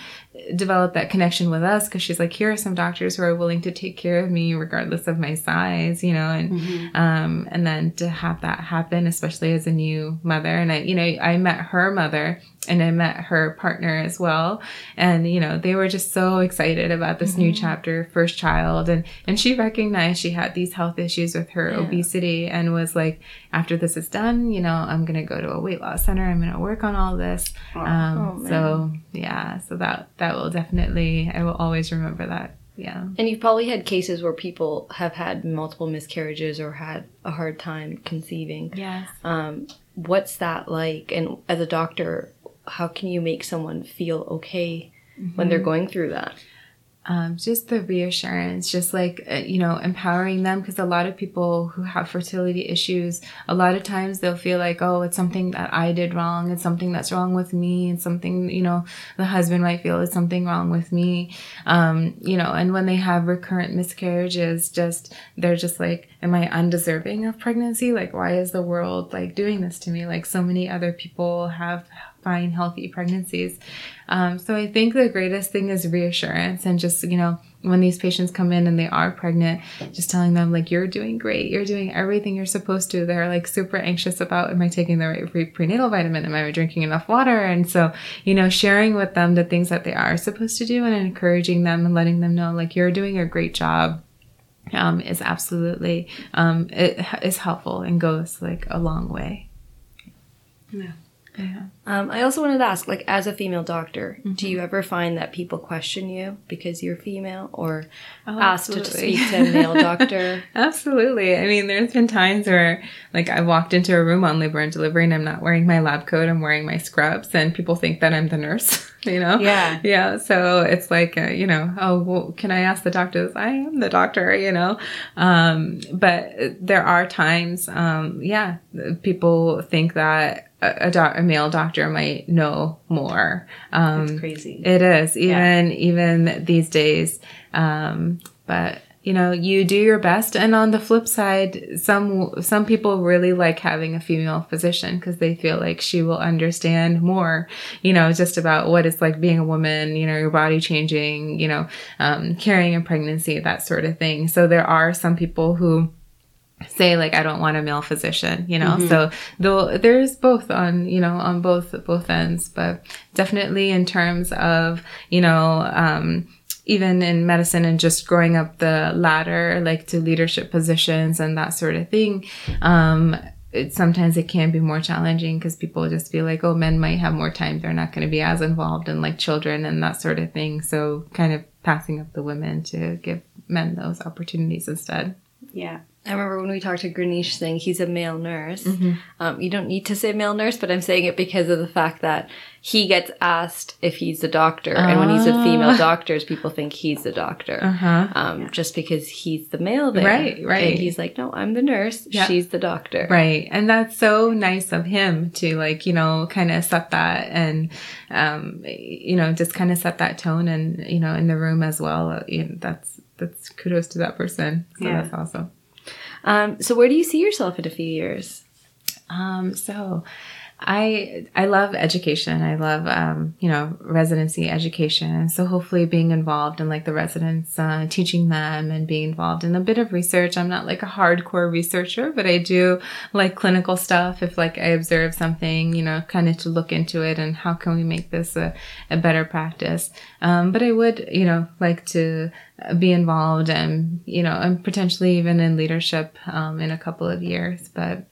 developed that connection with us because she's like, here are some doctors who are willing to take care of me regardless of my size, you know, and mm-hmm. um, and then to have that happen, especially as a new mother, and I, you know, I met her mother and I met her partner as well. And, you know, they were just so excited about this mm-hmm. new chapter, first child. And, and she recognized she had these health issues with her yeah. obesity and was like, after this is done, you know, I'm going to go to a weight loss center. I'm going to work on all this. Oh, um, oh, so yeah, so that, that will definitely, I will always remember that. Yeah. And you've probably had cases where people have had multiple miscarriages or had a hard time conceiving. Yes. Um, what's that like? And as a doctor, how can you make someone feel okay mm-hmm. when they're mm-hmm. going through that? Um, just the reassurance, just like, uh, you know, empowering them. Because a lot of people who have fertility issues, a lot of times they'll feel like, oh, it's something that I did wrong. It's something that's wrong with me. It's something, you know, the husband might feel it's something wrong with me. Um, you know, and when they have recurrent miscarriages, just, they're just like, am I undeserving of pregnancy? Like, why is the world like doing this to me? Like, so many other people have fine, healthy pregnancies. Um, so I think the greatest thing is reassurance and just, you know, when these patients come in and they are pregnant, just telling them like, you're doing great. You're doing everything you're supposed to. They're like super anxious about, am I taking the right prenatal vitamin? Am I drinking enough water? And so, you know, sharing with them the things that they are supposed to do and encouraging them and letting them know like, you're doing a great job. Um, is absolutely um, it is helpful and goes like a long way. Yeah. Yeah. Um, I also wanted to ask, like, as a female doctor, mm-hmm. do you ever find that people question you because you're female, or oh, asked to speak to a male doctor? absolutely. I mean, there's been times where, like, I walked into a room on labor and delivery, and I'm not wearing my lab coat. I'm wearing my scrubs, and people think that I'm the nurse. you know? Yeah. Yeah. So it's like, uh, you know, oh, well, can I ask the doctor? I am the doctor. You know. Um, but there are times, um, yeah, people think that a, a, a, male doctor might know more. Um, That's crazy. It is even yeah. even these days. Um, but you know, you do your best. And on the flip side, some some people really like having a female physician because they feel like she will understand more. You know, just about what it's like being a woman. You know, your body changing. You know, um, carrying a pregnancy, that sort of thing. So there are some people who say like I don't want a male physician, you know. Mm-hmm. So though there's both on, you know, on both both ends, but definitely in terms of, you know, um even in medicine and just growing up the ladder like to leadership positions and that sort of thing um it, sometimes it can be more challenging because people just feel like, oh, men might have more time. They're not going to be as involved in like children and that sort of thing. So kind of passing up the women to give men those opportunities instead. Yeah. I remember when we talked to Granish saying he's a male nurse. Mm-hmm. Um, you don't need to say male nurse, but I'm saying it because of the fact that he gets asked if he's the doctor, and when he's with female ah. doctors, people think he's the doctor, uh-huh. um, just because he's the male there. Right, right. And he's like, no, I'm the nurse. Yep. She's the doctor. Right, and that's so nice of him to like you know kind of set that and um, you know just kind of set that tone and you know in the room as well. You know, that's that's kudos to that person. So yeah. that's awesome. Um, so where do you see yourself in a few years? Um, so I I love education. I love um, you know residency education. So hopefully being involved in like the residents, uh, teaching them, and being involved in a bit of research. I'm not like a hardcore researcher, but I do like clinical stuff. If like I observe something, you know, kind of to look into it and how can we make this a, a better practice. Um, but I would you know like to be involved and you know and potentially even in leadership um, in a couple of years, but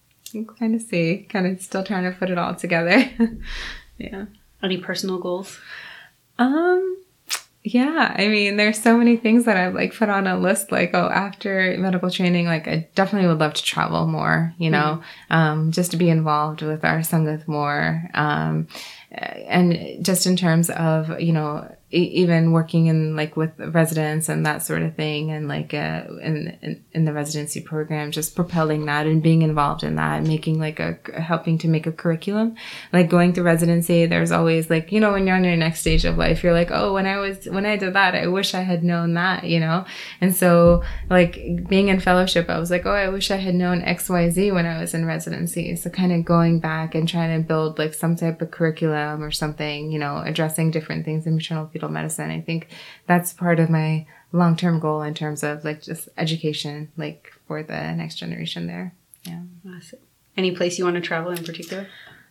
kind of see, kind of still trying to put it all together. yeah. Any personal goals? Um, yeah, I mean, there's so many things that I've like put on a list. Like, oh, after medical training, like I definitely would love to travel more. You know, mm-hmm. um, just to be involved with our sangat more. Um, and just in terms of you know even working in like with residents and that sort of thing and like uh, in, in, in the residency program just propelling that and being involved in that making like a helping to make a curriculum. Like going through residency there's always like you know when you're on your next stage of life you're like oh when i was when i did that i wish i had known that you know? And so like being in fellowship i was like oh i wish i had known xyz when i was in residency. So kind of going back and trying to build like some type of curriculum or something you know addressing different things in maternal medicine. I think that's part of my long term goal in terms of like just education, like for the next generation there. Yeah. Awesome. Any place you want to travel in particular?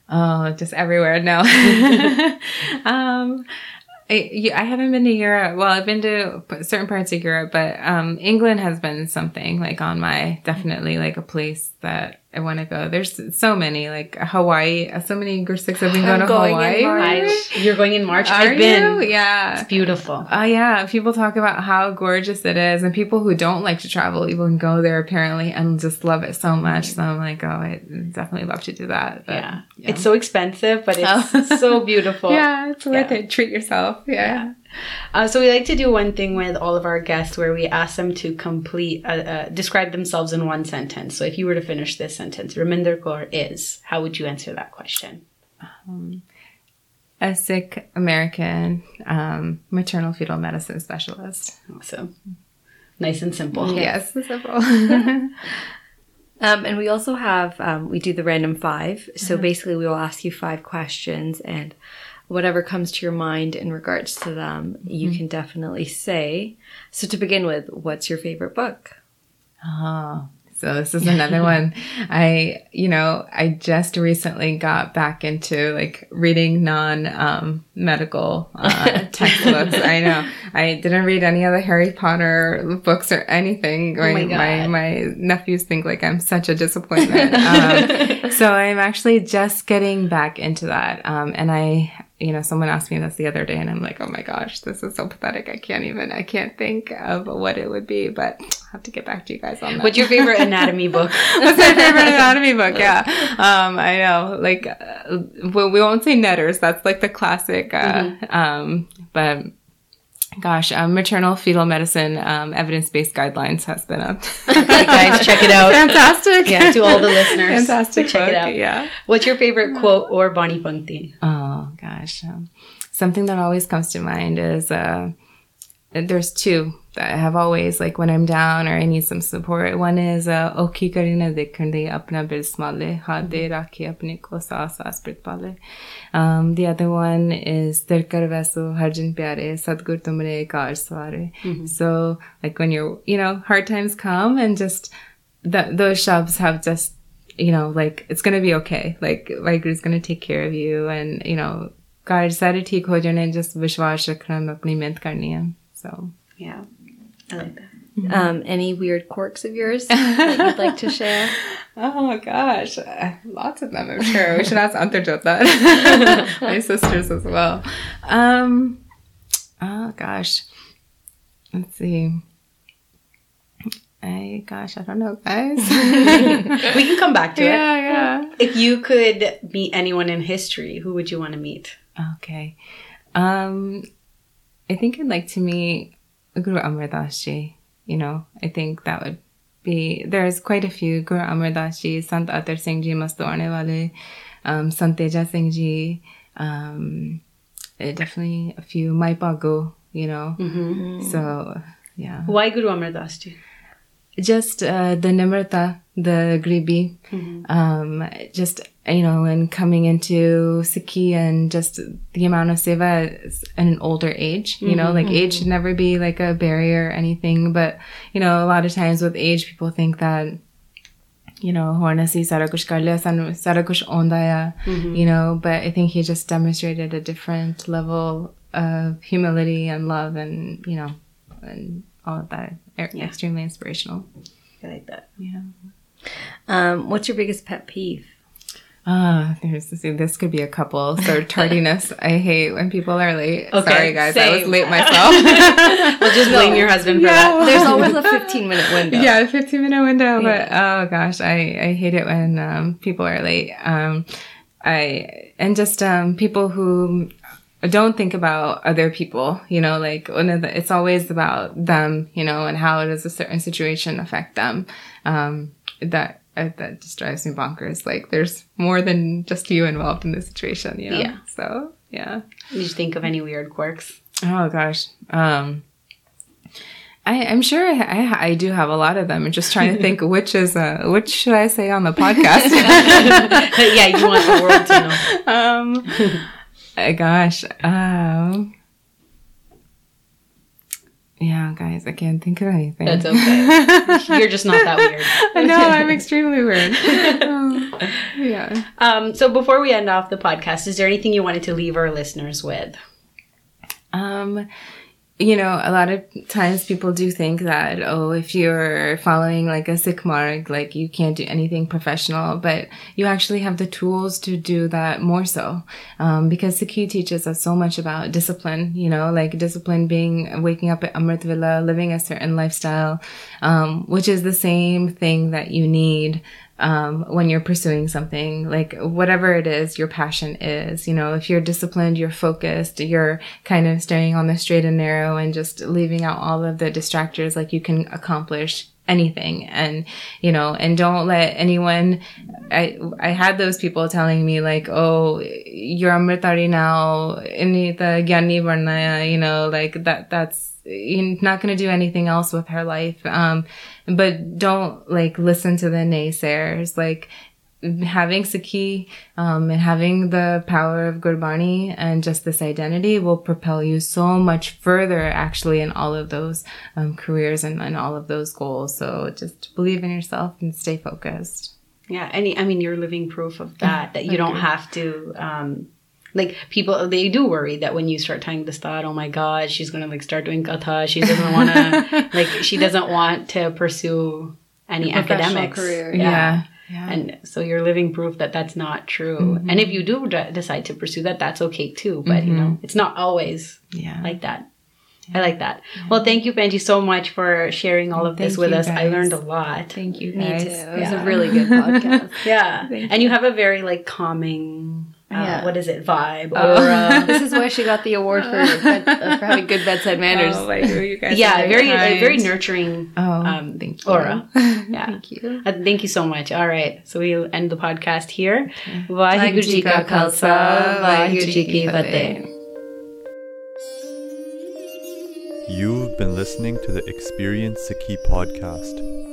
Oh, just everywhere. No. um, I, I haven't been to Europe. Well, I've been to certain parts of Europe, but um, England has been something like on my definitely like a place that I want to go. There's so many, like Hawaii. So many Gursiks have been going I'm to going Hawaii. Right? You're going in March. Are I've been. You? Yeah, it's beautiful. Oh uh, yeah, people talk about how gorgeous it is, and people who don't like to travel even go there apparently and just love it so much. So I'm like, oh, I definitely love to do that. But, yeah. yeah. it's so expensive, but it's oh. so beautiful. Yeah, it's worth yeah. it. Treat yourself. Yeah. Uh, so we like to do one thing with all of our guests where we ask them to complete, uh, uh, describe themselves in one sentence. So if you were to finish this sentence, Raminder Kaur is, how would you answer that question? Um, a Sikh American um, maternal fetal medicine specialist. Awesome. Nice and simple. Yes, simple. um, and we also have, um, we do the random five. So uh-huh. basically, we will ask you five questions and whatever comes to your mind in regards to them, mm-hmm. you can definitely say. So to begin with, what's your favorite book? Oh, so this is another one. I, you know, I just recently got back into like reading non um, medical uh, textbooks. I know I didn't read any of the Harry Potter books or anything. Oh my, my, my, nephews think like I'm such a disappointment. um, so I'm actually just getting back into that. Um, and I you know, someone asked me this the other day and I'm like, oh my gosh, this is so pathetic. I can't even, I can't think of what it would be, but I'll have to get back to you guys on that. What's your favorite anatomy book? What's my favorite anatomy book? Yeah. Um, I know, like, uh, well, we won't say Netter's. That's like the classic, uh, mm-hmm. um, but gosh, um, maternal fetal medicine um, evidence-based guidelines has been up. guys, check it out. Fantastic. Yeah, to all the listeners. Fantastic. Check book. it out. Yeah. What's your favorite quote or Bani Pankti? Oh gosh, um, something that always comes to mind is uh, there's two that I have always, like when I'm down or I need some support. One is, uh, okay, Karina, de karne apna bil smale, hade rakhe apne ko saas asprit pale. Um, the other one is, terkar vaso harjan pyare, sadgur tumre kaar sware. Mm-hmm. So, like when you're, you know, hard times come and just, that those shops have just, you know, like, it's gonna be okay. Like, Vaheguru's gonna take care of you and, you know, car सारे ठीक हो जाने just विश्वास रखना मैं अपनी मेहनत करनी है so yeah. I like that. Mm-hmm. Um, any weird quirks of yours that you'd like to share? oh gosh, uh, lots of them. I'm sure we should ask Antarjot that. My sisters as well. Um, oh gosh, let's see. I gosh, I don't know, guys. we can come back to yeah, it. Yeah, yeah. If you could meet anyone in history, who would you want to meet? Okay. Um, I think I'd like to meet Guru Amar Das Ji. You know, I think that would be, there's quite a few Guru Amar Das Ji, Sant Atar Singh Ji, Mastuane Wale, um, Sant Teja Singh Ji, um, eh, definitely a few Mai Bhago, you know. Mm-hmm. So, yeah. Why Guru Amar Das Ji? Just uh, the Nimrata, the Gribi, mm-hmm. um, just you know, and coming into Sikhi and just the amount of seva at an older age, you know, mm-hmm. like age should never be like a barrier or anything. But, you know, a lot of times with age, people think that, you know, Hornasi sara kuch kar liya, sara kuch you know, but I think he just demonstrated a different level of humility and love and, you know, and all of that. Yeah. Extremely inspirational. I like that. Yeah. Um, what's your biggest pet peeve? Ah, there's this This could be a couple. So tardiness, I hate when people are late. Okay, Sorry guys, same. I was late myself. we'll just blame no, your husband for no. that. There's always a 15 minute window. Yeah, a 15 minute window. Yeah. But oh gosh, I I hate it when um, people are late. Um, I and just um, people who don't think about other people, you know, like one of the, it's always about them, you know, and how does a certain situation affect them. Um, that I, that just drives me bonkers. Like there's more than just you involved in the situation, you know? Yeah. So yeah. Did you think of any weird quirks? Oh gosh. Um, I, I'm sure I, I, I, do have a lot of them. I'm just trying to think which is uh, which should I say on the podcast? yeah, you want the world to know. Um, uh, gosh, um, yeah, guys, I can't think of anything. That's okay. You're just not that weird. no, I'm extremely weird. Um, yeah. Um, so before we end off the podcast, is there anything you wanted to leave our listeners with? Um, you know, a lot of times people do think that, oh, if you're following like a Sikh marg, like you can't do anything professional, but you actually have the tools to do that more so. Um, because Sikhi teaches us so much about discipline, you know, like discipline being waking up at Amrit Vela, living a certain lifestyle, um, which is the same thing that you need um, when you're pursuing something, like whatever it is your passion is. You know, if you're disciplined, you're focused, you're kind of staying on the straight and narrow and just leaving out all of the distractors, like you can accomplish anything and you know and don't let anyone i i had those people telling me like oh you're amritdhari now you know like that that's you're not going to do anything else with her life um but don't like listen to the naysayers like having Sikhi um, and having the power of Gurbani and just this identity will propel you so much further actually in all of those um, careers and, and all of those goals. So just believe in yourself and stay focused. Yeah, any I mean you're living proof of that. That you don't have to. Um, like people, they do worry that when you start tying this thought, oh my god, she's gonna like start doing katha. She doesn't want to, like, she doesn't want to pursue any academics. career. Yeah. Yeah. Yeah. And so you're living proof that that's not true. Mm-hmm. And if you do d- decide to pursue that, that's okay too. But mm-hmm. you know, it's not always yeah. like that. Yeah. I like that. Yeah. Well, thank you, Bhenji, so much for sharing all of thank this with us. Guys. I learned a lot. Thank you. Me too. It was a really good podcast. yeah. and you have a very like calming uh, yeah. what is it vibe oh. this is why she got the award for, uh, for having good bedside manners. Oh, like, you guys yeah very uh, very nurturing oh um, thank you. aura. Yeah. Thank you. Uh, thank you so much. All right so we'll end the podcast here. Vaheguru Ji ka Khalsa Vaheguru Ji ki Fateh You've been listening to the Experience Sikhi podcast.